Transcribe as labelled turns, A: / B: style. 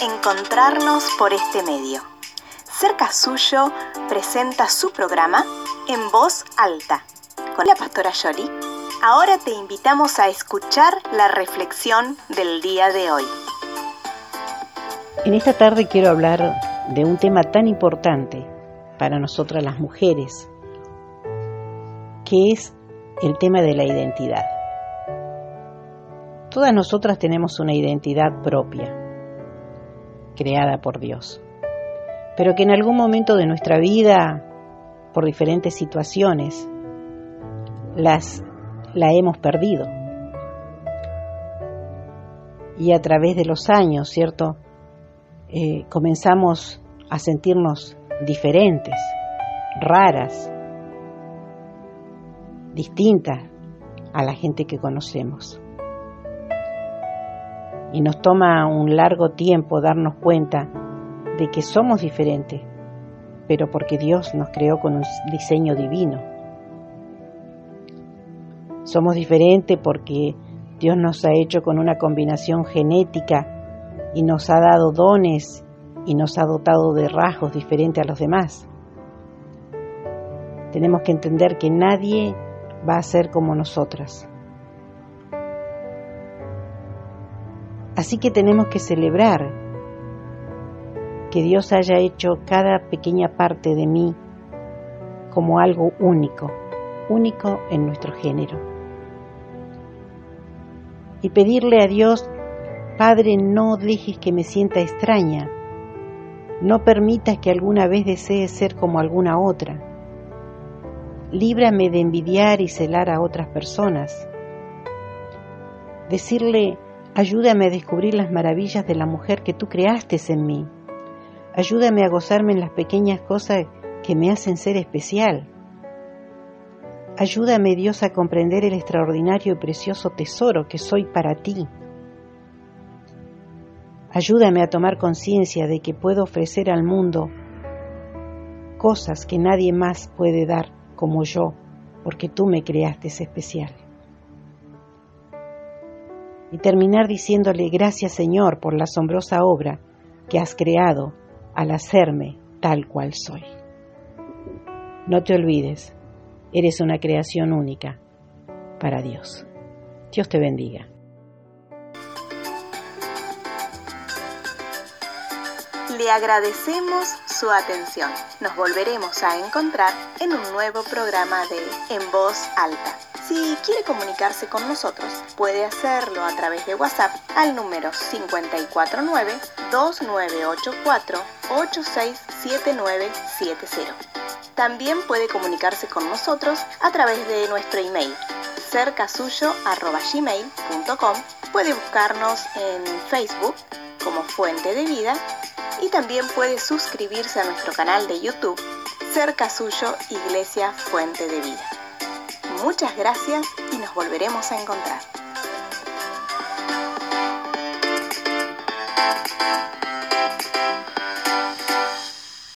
A: encontrarnos por este medio. Cerca Suyo presenta su programa en voz alta con la pastora Yoli. Ahora te invitamos a escuchar la reflexión del día de hoy.
B: En esta tarde quiero hablar de un tema tan importante para nosotras las mujeres, que es el tema de la identidad. Todas nosotras tenemos una identidad propia, creada por Dios, pero que en algún momento de nuestra vida, por diferentes situaciones, las la hemos perdido. Y a través de los años, ¿cierto? Eh, comenzamos a sentirnos diferentes, raras, distintas a la gente que conocemos. Y nos toma un largo tiempo darnos cuenta de que somos diferentes, pero porque Dios nos creó con un diseño divino. Somos diferentes porque Dios nos ha hecho con una combinación genética y nos ha dado dones y nos ha dotado de rasgos diferentes a los demás. Tenemos que entender que nadie va a ser como nosotras. Así que tenemos que celebrar que Dios haya hecho cada pequeña parte de mí como algo único, único en nuestro género. Y pedirle a Dios Padre, no dejes que me sienta extraña. No permitas que alguna vez desee ser como alguna otra. Líbrame de envidiar y celar a otras personas. Decirle, ayúdame a descubrir las maravillas de la mujer que tú creaste en mí. Ayúdame a gozarme en las pequeñas cosas que me hacen ser especial. Ayúdame, Dios, a comprender el extraordinario y precioso tesoro que soy para ti. Ayúdame a tomar conciencia de que puedo ofrecer al mundo cosas que nadie más puede dar como yo, porque tú me creaste especial. Y terminar diciéndole gracias Señor por la asombrosa obra que has creado al hacerme tal cual soy. No te olvides, eres una creación única para Dios. Dios te bendiga.
A: Le agradecemos su atención. Nos volveremos a encontrar en un nuevo programa de En Voz Alta. Si quiere comunicarse con nosotros, puede hacerlo a través de WhatsApp al número 549-298-467970. También puede comunicarse con nosotros a través de nuestro email cercasuyo.gmail.com Puede buscarnos en Facebook como Fuente de Vida y también puede suscribirse a nuestro canal de YouTube Cerca Suyo Iglesia Fuente de Vida. Muchas gracias y nos volveremos a encontrar.